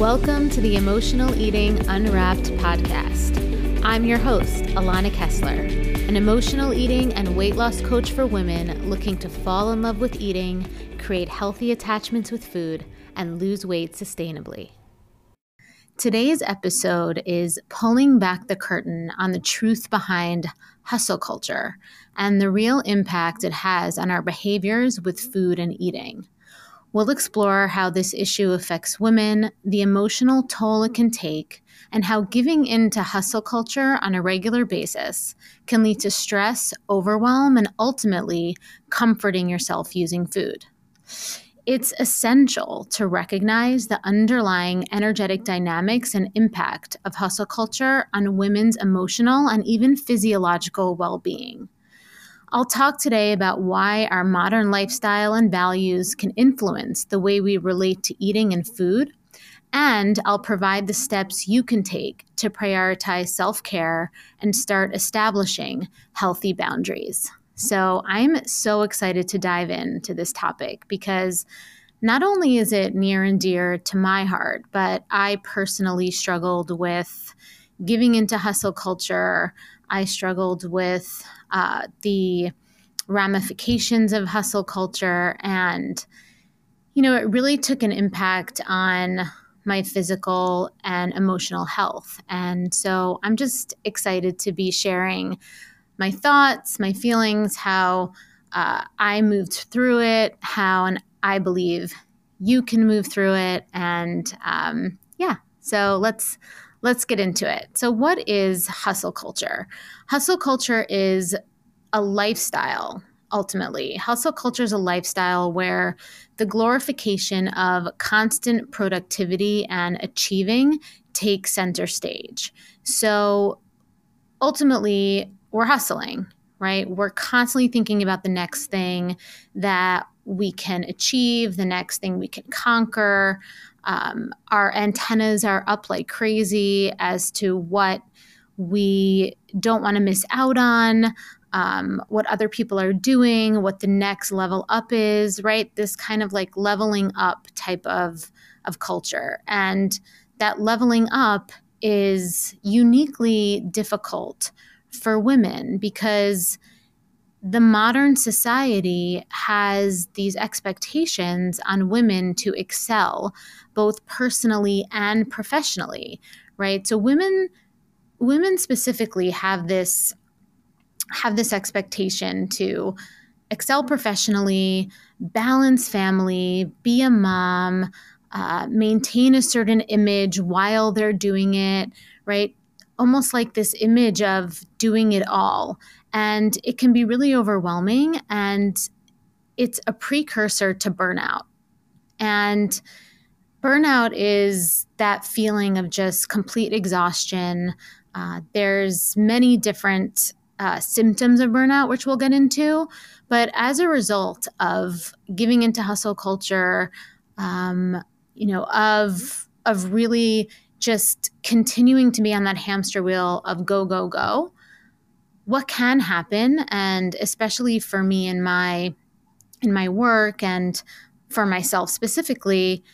Welcome to the Emotional Eating Unwrapped podcast. I'm your host, Alana Kessler, an emotional eating and weight loss coach for women looking to fall in love with eating, create healthy attachments with food, and lose weight sustainably. Today's episode is pulling back the curtain on the truth behind hustle culture and the real impact it has on our behaviors with food and eating. We'll explore how this issue affects women, the emotional toll it can take, and how giving in to hustle culture on a regular basis can lead to stress, overwhelm, and ultimately comforting yourself using food. It's essential to recognize the underlying energetic dynamics and impact of hustle culture on women's emotional and even physiological well being. I'll talk today about why our modern lifestyle and values can influence the way we relate to eating and food. And I'll provide the steps you can take to prioritize self care and start establishing healthy boundaries. So I'm so excited to dive into this topic because not only is it near and dear to my heart, but I personally struggled with giving into hustle culture. I struggled with uh, the ramifications of hustle culture. And, you know, it really took an impact on my physical and emotional health. And so I'm just excited to be sharing my thoughts, my feelings, how uh, I moved through it, how and I believe you can move through it. And um, yeah, so let's let's get into it. So, what is hustle culture? Hustle culture is a lifestyle ultimately. Hustle culture is a lifestyle where the glorification of constant productivity and achieving takes center stage. So ultimately, we're hustling, right? We're constantly thinking about the next thing that we can achieve, the next thing we can conquer. Um, our antennas are up like crazy as to what we don't want to miss out on um, what other people are doing, what the next level up is, right? This kind of like leveling up type of, of culture. And that leveling up is uniquely difficult for women because the modern society has these expectations on women to excel both personally and professionally right so women women specifically have this have this expectation to excel professionally, balance family, be a mom, uh, maintain a certain image while they're doing it, right? Almost like this image of doing it all. And it can be really overwhelming and it's a precursor to burnout. And burnout is that feeling of just complete exhaustion. Uh, there's many different uh, symptoms of burnout, which we'll get into. But as a result of giving into hustle culture, um, you know, of of really just continuing to be on that hamster wheel of go go go, what can happen, and especially for me in my in my work and for myself specifically,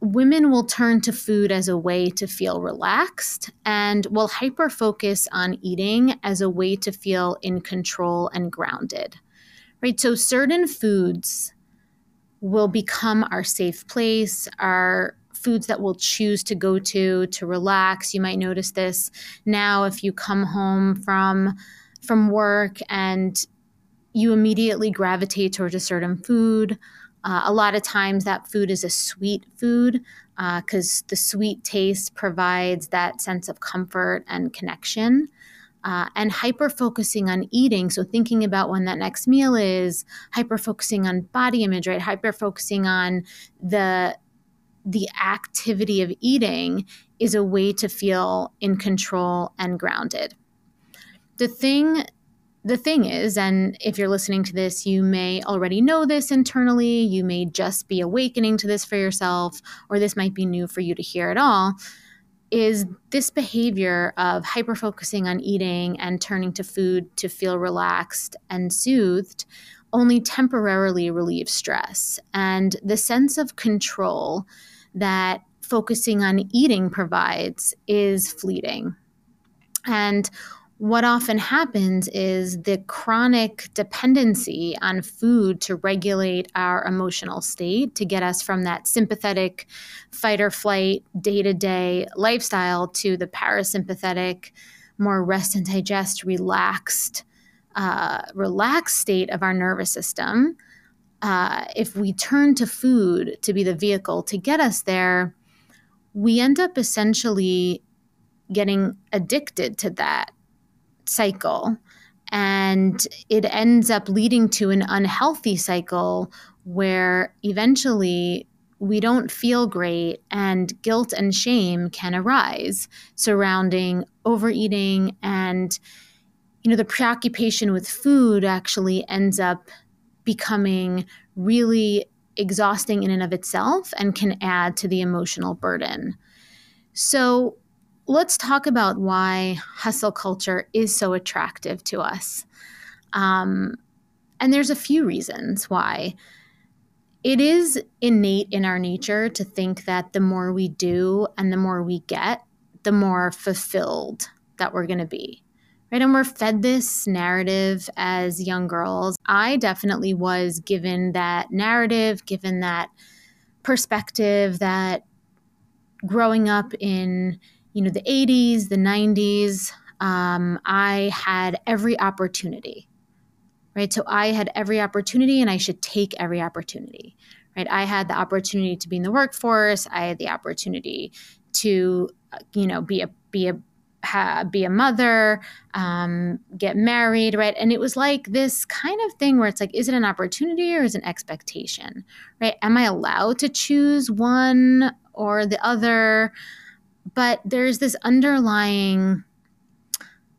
women will turn to food as a way to feel relaxed and will hyper focus on eating as a way to feel in control and grounded. Right? So certain foods will become our safe place, our foods that we'll choose to go to to relax. You might notice this now if you come home from from work and you immediately gravitate towards a certain food uh, a lot of times, that food is a sweet food because uh, the sweet taste provides that sense of comfort and connection. Uh, and hyper focusing on eating. So, thinking about when that next meal is, hyper focusing on body image, right? Hyper focusing on the the activity of eating is a way to feel in control and grounded. The thing the thing is, and if you're listening to this, you may already know this internally, you may just be awakening to this for yourself, or this might be new for you to hear at all. Is this behavior of hyper focusing on eating and turning to food to feel relaxed and soothed only temporarily relieves stress? And the sense of control that focusing on eating provides is fleeting. And what often happens is the chronic dependency on food to regulate our emotional state, to get us from that sympathetic fight or flight day to day lifestyle to the parasympathetic, more rest and digest, relaxed, uh, relaxed state of our nervous system. Uh, if we turn to food to be the vehicle to get us there, we end up essentially getting addicted to that cycle. And it ends up leading to an unhealthy cycle where eventually we don't feel great and guilt and shame can arise surrounding overeating and you know the preoccupation with food actually ends up becoming really exhausting in and of itself and can add to the emotional burden. So, let's talk about why hustle culture is so attractive to us. Um, and there's a few reasons why. It is innate in our nature to think that the more we do and the more we get, the more fulfilled that we're going to be. Right. And we're fed this narrative as young girls. I definitely was given that narrative, given that perspective that growing up in you know, the 80s, the 90s, um, I had every opportunity, right? So I had every opportunity and I should take every opportunity, right? I had the opportunity to be in the workforce. I had the opportunity to, you know, be a, be a, ha, be a mother, um, get married, right? And it was like this kind of thing where it's like, is it an opportunity or is it an expectation, right? Am I allowed to choose one or the other? but there's this underlying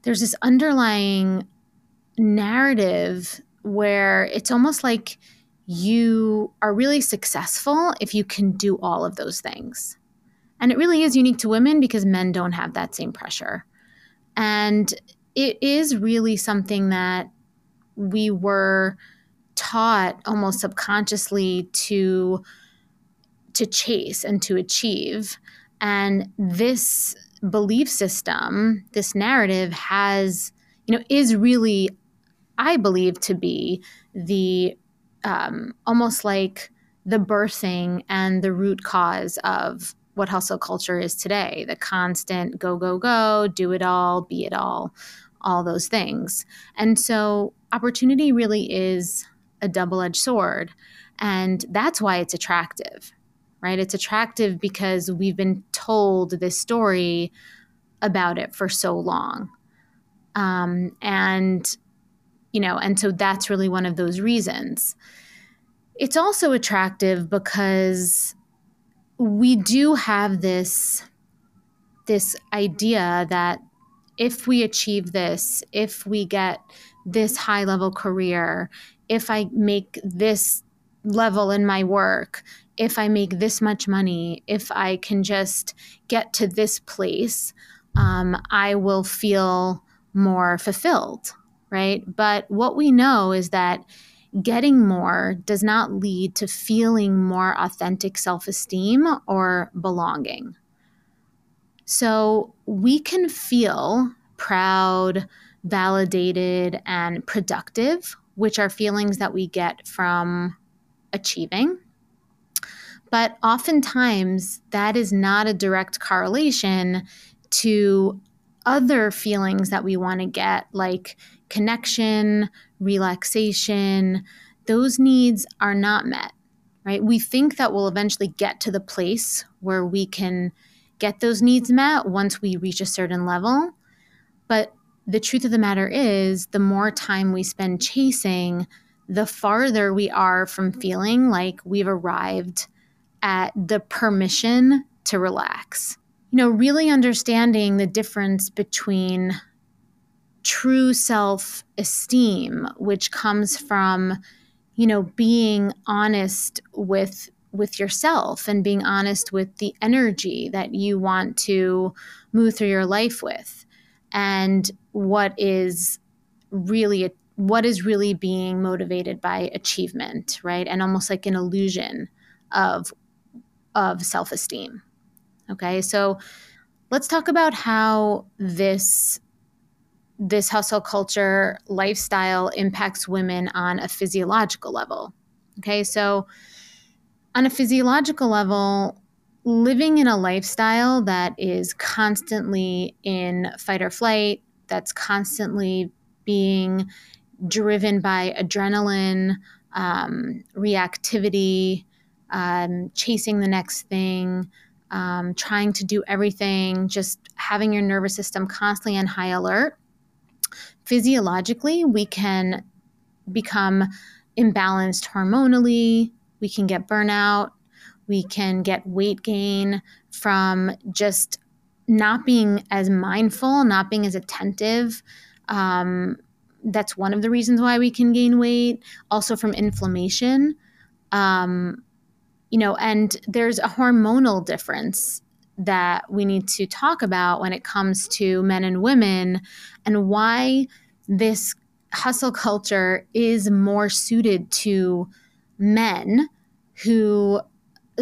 there's this underlying narrative where it's almost like you are really successful if you can do all of those things. And it really is unique to women because men don't have that same pressure. And it is really something that we were taught almost subconsciously to to chase and to achieve and this belief system, this narrative has, you know, is really, I believe, to be the um, almost like the birthing and the root cause of what hustle culture is today the constant go, go, go, do it all, be it all, all those things. And so opportunity really is a double edged sword. And that's why it's attractive right? It's attractive because we've been told this story about it for so long. Um, and, you know, and so that's really one of those reasons. It's also attractive because we do have this this idea that if we achieve this, if we get this high level career, if I make this level in my work, if I make this much money, if I can just get to this place, um, I will feel more fulfilled, right? But what we know is that getting more does not lead to feeling more authentic self esteem or belonging. So we can feel proud, validated, and productive, which are feelings that we get from achieving. But oftentimes, that is not a direct correlation to other feelings that we want to get, like connection, relaxation. Those needs are not met, right? We think that we'll eventually get to the place where we can get those needs met once we reach a certain level. But the truth of the matter is, the more time we spend chasing, the farther we are from feeling like we've arrived at the permission to relax. You know, really understanding the difference between true self esteem, which comes from, you know, being honest with with yourself and being honest with the energy that you want to move through your life with and what is really what is really being motivated by achievement right and almost like an illusion of of self esteem. Okay, so let's talk about how this this hustle culture lifestyle impacts women on a physiological level. Okay, so on a physiological level, living in a lifestyle that is constantly in fight or flight, that's constantly being driven by adrenaline, um, reactivity, um, chasing the next thing, um, trying to do everything, just having your nervous system constantly on high alert. Physiologically, we can become imbalanced hormonally, we can get burnout, we can get weight gain from just not being as mindful, not being as attentive. Um, that's one of the reasons why we can gain weight. Also, from inflammation. Um, you know, and there's a hormonal difference that we need to talk about when it comes to men and women and why this hustle culture is more suited to men who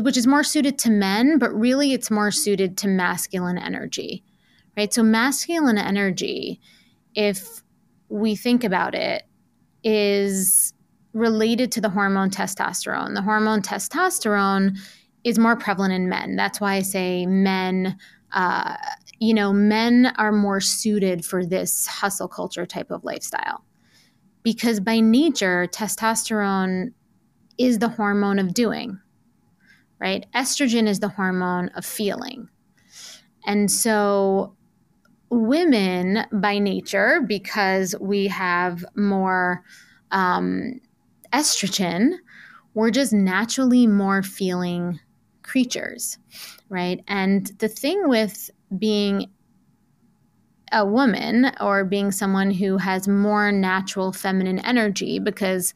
which is more suited to men but really it's more suited to masculine energy right so masculine energy if we think about it is related to the hormone testosterone. The hormone testosterone is more prevalent in men. That's why I say men, uh, you know, men are more suited for this hustle culture type of lifestyle. Because by nature, testosterone is the hormone of doing, right? Estrogen is the hormone of feeling. And so, women by nature, because we have more um, estrogen, we're just naturally more feeling creatures, right? And the thing with being a woman or being someone who has more natural feminine energy, because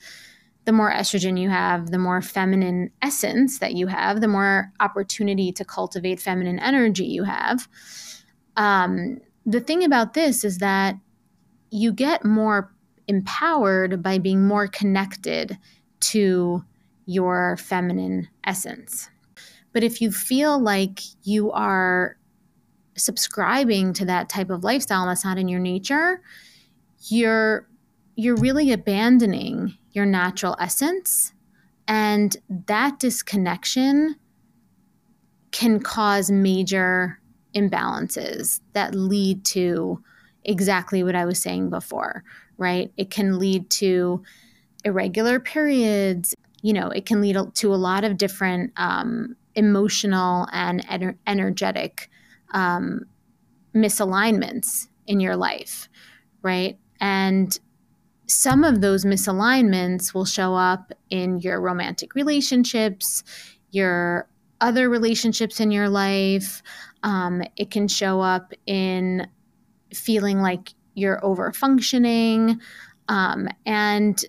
the more estrogen you have, the more feminine essence that you have, the more opportunity to cultivate feminine energy you have. Um, the thing about this is that you get more empowered by being more connected to your feminine essence. But if you feel like you are subscribing to that type of lifestyle that's not in your nature, you're you're really abandoning your natural essence and that disconnection can cause major imbalances that lead to exactly what I was saying before, right? It can lead to irregular periods. You know, it can lead to a lot of different um, emotional and ener- energetic um, misalignments in your life, right? And some of those misalignments will show up in your romantic relationships, your other relationships in your life. Um, it can show up in feeling like you're over functioning. Um, and,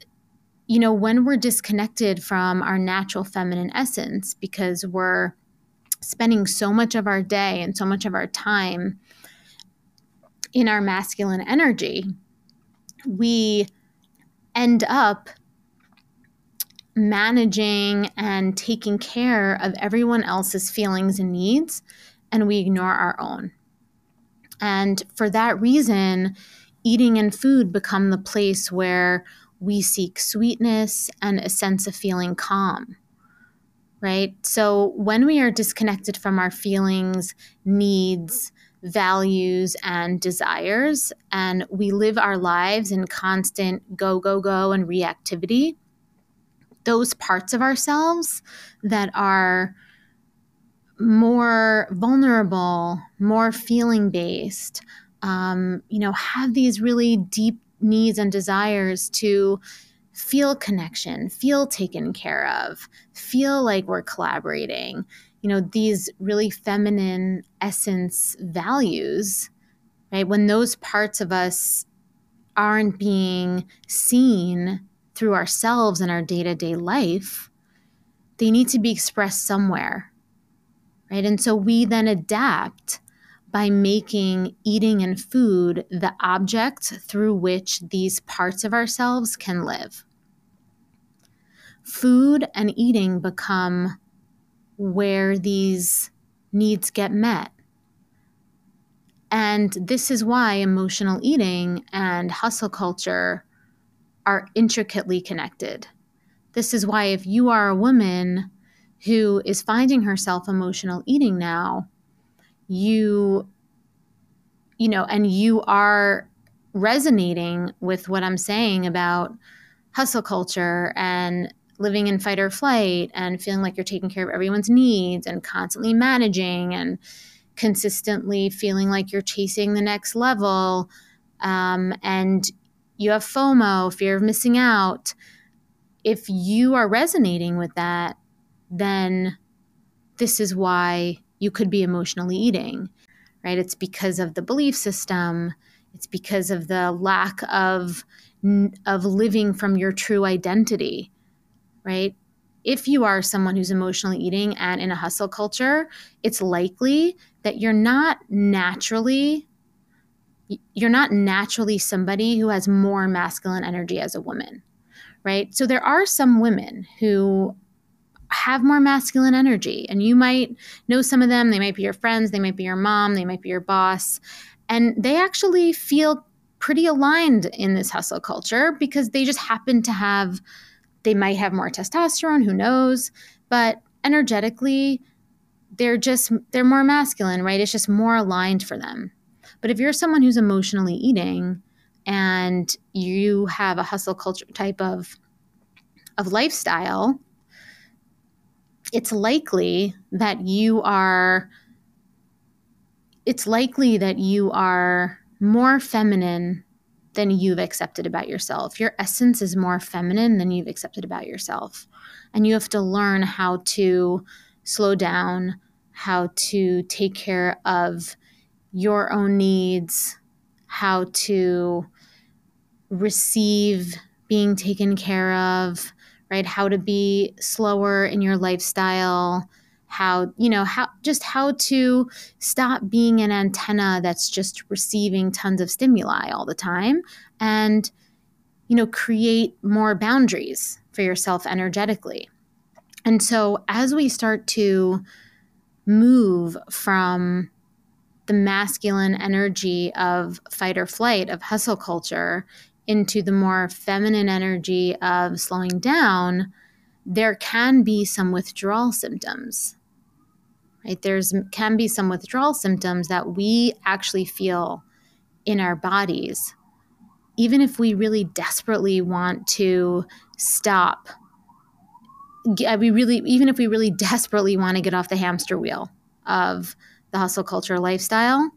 you know, when we're disconnected from our natural feminine essence because we're spending so much of our day and so much of our time in our masculine energy, we end up managing and taking care of everyone else's feelings and needs, and we ignore our own. And for that reason, eating and food become the place where we seek sweetness and a sense of feeling calm. Right? So when we are disconnected from our feelings, needs, values, and desires, and we live our lives in constant go, go, go and reactivity, those parts of ourselves that are more vulnerable, more feeling based, um, you know, have these really deep needs and desires to feel connection, feel taken care of, feel like we're collaborating. You know, these really feminine essence values, right? When those parts of us aren't being seen through ourselves in our day to day life, they need to be expressed somewhere right? And so we then adapt by making eating and food the object through which these parts of ourselves can live. Food and eating become where these needs get met. And this is why emotional eating and hustle culture are intricately connected. This is why, if you are a woman who is finding herself emotional eating now, you, you know, and you are resonating with what I'm saying about hustle culture and living in fight or flight and feeling like you're taking care of everyone's needs and constantly managing and consistently feeling like you're chasing the next level um, and you have FOMO, fear of missing out. If you are resonating with that, then this is why you could be emotionally eating, right? It's because of the belief system. It's because of the lack of of living from your true identity, right? If you are someone who's emotionally eating and in a hustle culture, it's likely that you're not naturally you're not naturally somebody who has more masculine energy as a woman, right? So there are some women who have more masculine energy, and you might know some of them. They might be your friends, they might be your mom, they might be your boss, and they actually feel pretty aligned in this hustle culture because they just happen to have, they might have more testosterone, who knows, but energetically, they're just, they're more masculine, right? It's just more aligned for them. But if you're someone who's emotionally eating and you have a hustle culture type of of lifestyle, it's likely that you are it's likely that you are more feminine than you've accepted about yourself. Your essence is more feminine than you've accepted about yourself. And you have to learn how to slow down, how to take care of your own needs, how to receive being taken care of, right? How to be slower in your lifestyle, how, you know, how just how to stop being an antenna that's just receiving tons of stimuli all the time and, you know, create more boundaries for yourself energetically. And so as we start to move from the masculine energy of fight or flight, of hustle culture, into the more feminine energy of slowing down, there can be some withdrawal symptoms. Right? There's can be some withdrawal symptoms that we actually feel in our bodies, even if we really desperately want to stop. Uh, we really, even if we really desperately want to get off the hamster wheel of the hustle culture lifestyle,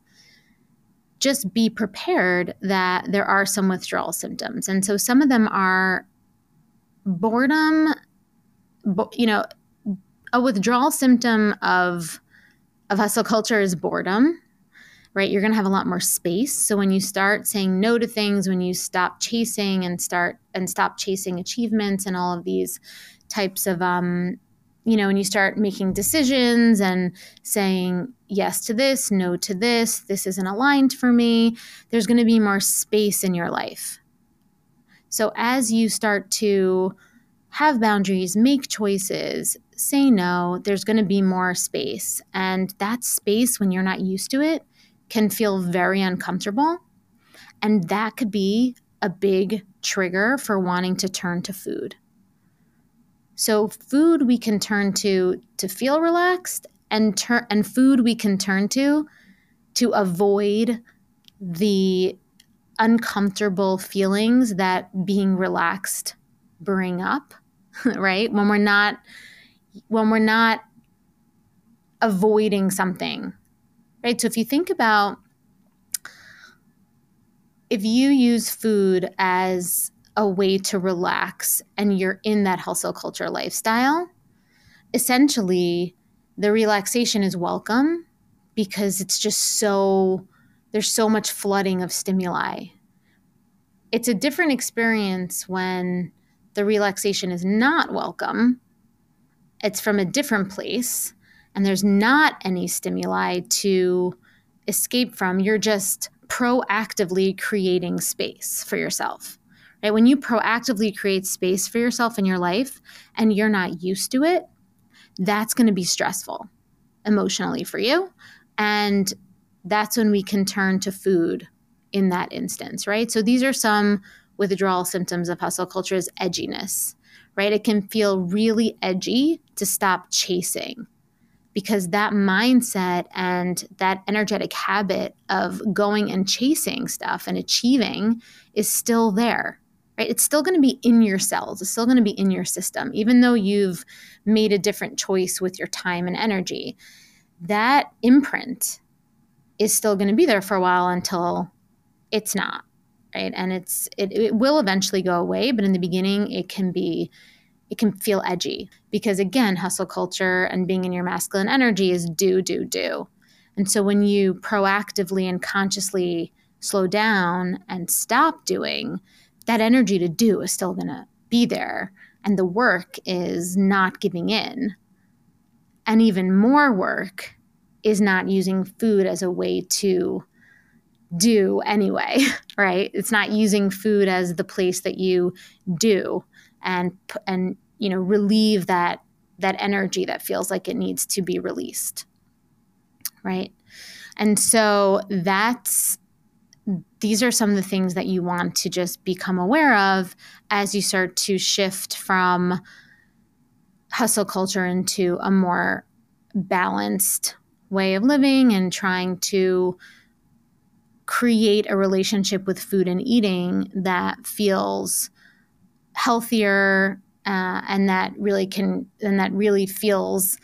just be prepared that there are some withdrawal symptoms. And so some of them are boredom, you know, a withdrawal symptom of of hustle culture is boredom right you're going to have a lot more space so when you start saying no to things when you stop chasing and start and stop chasing achievements and all of these types of um, you know, when you start making decisions and saying yes to this, no to this, this isn't aligned for me, there's going to be more space in your life. So as you start to have boundaries, make choices, say no, there's going to be more space. And that space, when you're not used to it, can feel very uncomfortable. And that could be a big trigger for wanting to turn to food. So food we can turn to to feel relaxed and turn and food we can turn to to avoid the uncomfortable feelings that being relaxed bring up, right? When we're not when we're not avoiding something. Right? So if you think about if you use food as a way to relax and you're in that hustle culture lifestyle, essentially the relaxation is welcome because it's just so there's so much flooding of stimuli. It's a different experience when the relaxation is not welcome. It's from a different place and there's not any stimuli to escape from. You're just proactively creating space for yourself right? When you proactively create space for yourself in your life and you're not used to it, that's going to be stressful. emotionally for you. And that's when we can turn to food in that instance, right? So these are some withdrawal symptoms of hustle culture is edginess, right? It can feel really edgy to stop chasing because that mindset and that energetic habit of going and chasing stuff and achieving is still there right? It's still going to be in your cells. It's still going to be in your system even though you've made a different choice with your time and energy. That imprint is still going to be there for a while until it's not right? And it's it, it will eventually go away but in the beginning it can be it can feel edgy because again hustle culture and being in your masculine energy is do do do. And so when you proactively and consciously slow down and stop doing that energy to do is still going to be there and the work is not giving in. And even more work is not using food as a way to do anyway right? It's not using food as the place that you do and and you know relieve that that energy that feels like it needs to be released right? And so that's these are some of the things that you want to just become aware of as you start to shift from hustle culture into a more balanced way of living and trying to create a relationship with food and eating that feels healthier uh, and that really can and that really feels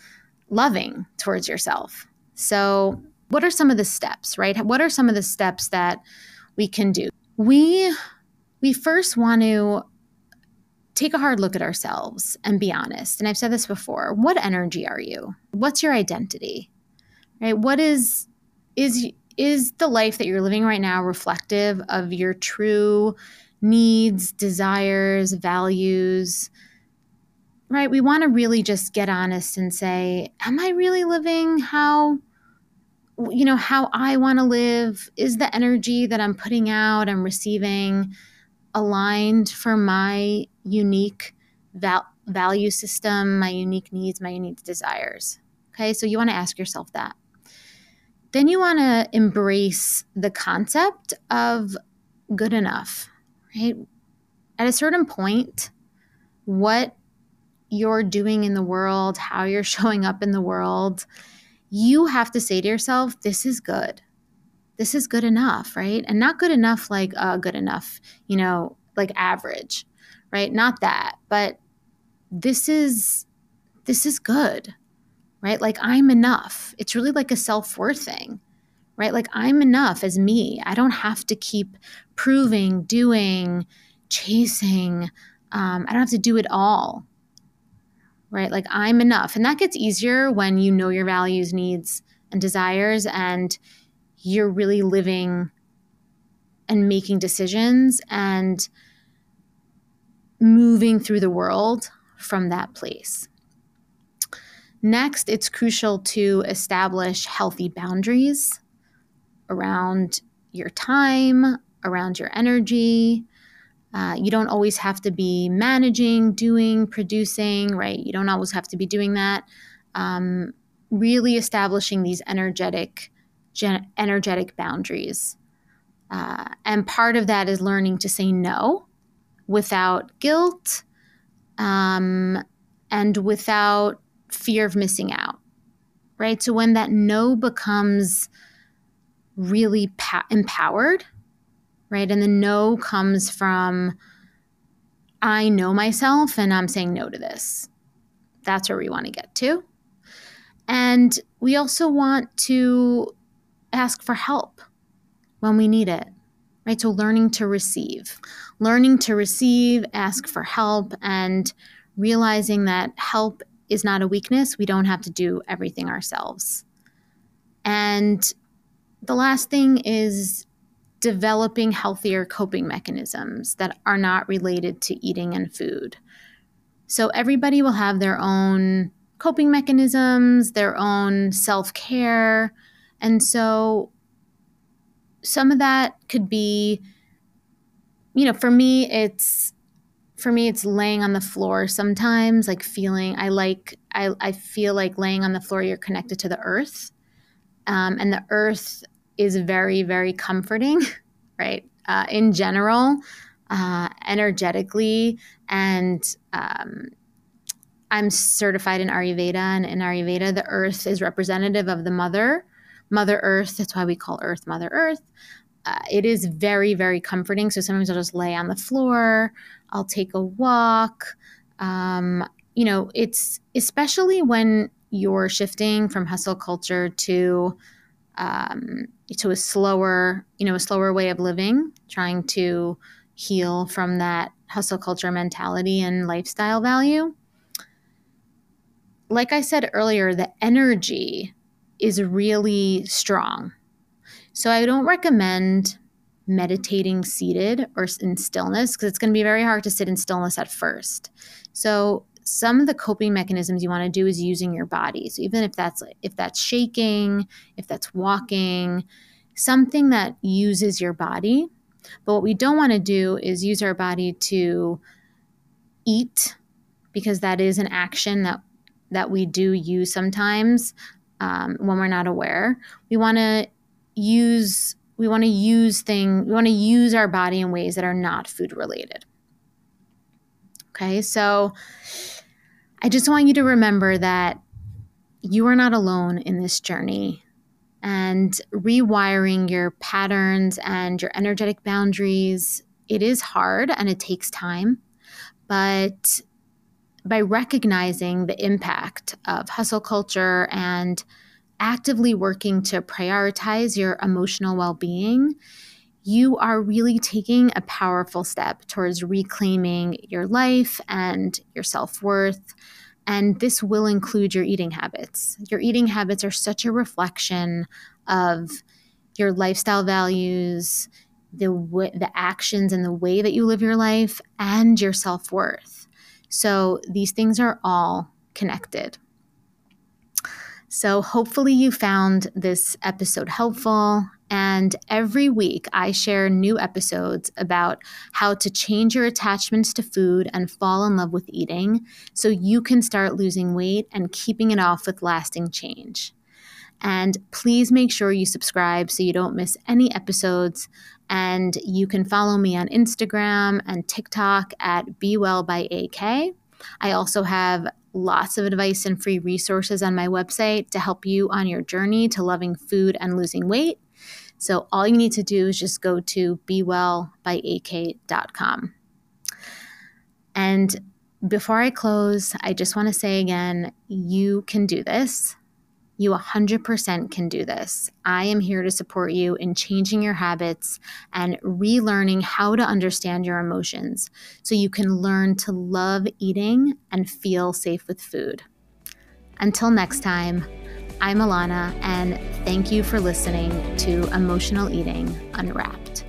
loving towards yourself. So what are some of the steps right? What are some of the steps that we can do. We we first want to take a hard look at ourselves and be honest. And i've said this before what energy are you? What's your identity? Right? What is is is the life that you're living right now reflective of your true needs, desires, values? Right? We want to really just get honest and say, am I really living how you know how I want to live? Is the energy that I'm putting out and receiving aligned for my unique val- value system, my unique needs, my unique desires? Okay? So you want to ask yourself that. Then you want to embrace the concept of good enough, right? At a certain point, what you're doing in the world, how you're showing up in the world, you have to say to yourself, this is good. This is good enough, right? And not good enough like uh, good enough, you know, like average, right? Not that, but this is this is good right? Like I'm enough. It's really like a self worth thing, right? Like I'm enough as me. I don't have to keep proving, doing, chasing. Um, I don't have to do it all, right? Like I'm enough. And that gets easier when you know your values, needs, and desires, and you're really living and making decisions and moving through the world from that place. Next, it's crucial to establish healthy boundaries around your time, around your energy. Uh, you don't always have to be managing, doing, producing, right? You don't always have to be doing that. Um, really establishing these energetic, gen- energetic boundaries, uh, and part of that is learning to say no without guilt um, and without fear of missing out, right? So when that no becomes really pa- empowered, right? And the no comes from, I know myself and I'm saying no to this. That's where we want to get to. And we also want to ask for help when we need it, right? So learning to receive, learning to receive, ask for help, and realizing that help is not a weakness. We don't have to do everything ourselves. And the last thing is developing healthier coping mechanisms that are not related to eating and food. So everybody will have their own coping mechanisms, their own self care. And so some of that could be, you know, for me, it's for me it's laying on the floor sometimes like feeling i like i, I feel like laying on the floor you're connected to the earth um, and the earth is very very comforting right? Uh, in general uh, energetically and um, i'm certified in ayurveda and in ayurveda the earth is representative of the mother. Mother earth that's why we call earth mother earth. Uh, it is very very comforting. So sometimes i'll just lay on the floor I'll take a walk. Um, you know, it's especially when you're shifting from hustle culture to um, to a slower, you know, a slower way of living, trying to heal from that hustle culture mentality and lifestyle value. Like I said earlier, the energy is really strong. So I don't recommend meditating seated or in stillness because it's going to be very hard to sit in stillness at first. So some of the coping mechanisms you want to do is using your body. So even if that's if that's shaking, if that's walking, something that uses your body. But what we don't want to do is use our body to eat because that is an action that that we do use sometimes um, when we're not aware. We want to use we want to use thing we want to use our body in ways that are not food related okay so i just want you to remember that you are not alone in this journey and rewiring your patterns and your energetic boundaries it is hard and it takes time but by recognizing the impact of hustle culture and actively working to prioritize your emotional well being, you are really taking a powerful step towards reclaiming your life and your self worth. And this will include your eating habits. Your eating habits are such a reflection of your lifestyle values, the w- the actions and the way that you live your life, and your self worth. So these things are all connected. So, hopefully, you found this episode helpful. And every week, I share new episodes about how to change your attachments to food and fall in love with eating so you can start losing weight and keeping it off with lasting change. And please make sure you subscribe so you don't miss any episodes. And you can follow me on Instagram and TikTok at Be Well by AK. I also have lots of advice and free resources on my website to help you on your journey to loving food and losing weight. So all you need to do is just go to bewellbyak.com. And before I close, I just want to say again you can do this. You 100% can do this. I am here to support you in changing your habits and relearning how to understand your emotions so you can learn to love eating and feel safe with food. Until next time, I'm Alana, and thank you for listening to Emotional Eating Unwrapped.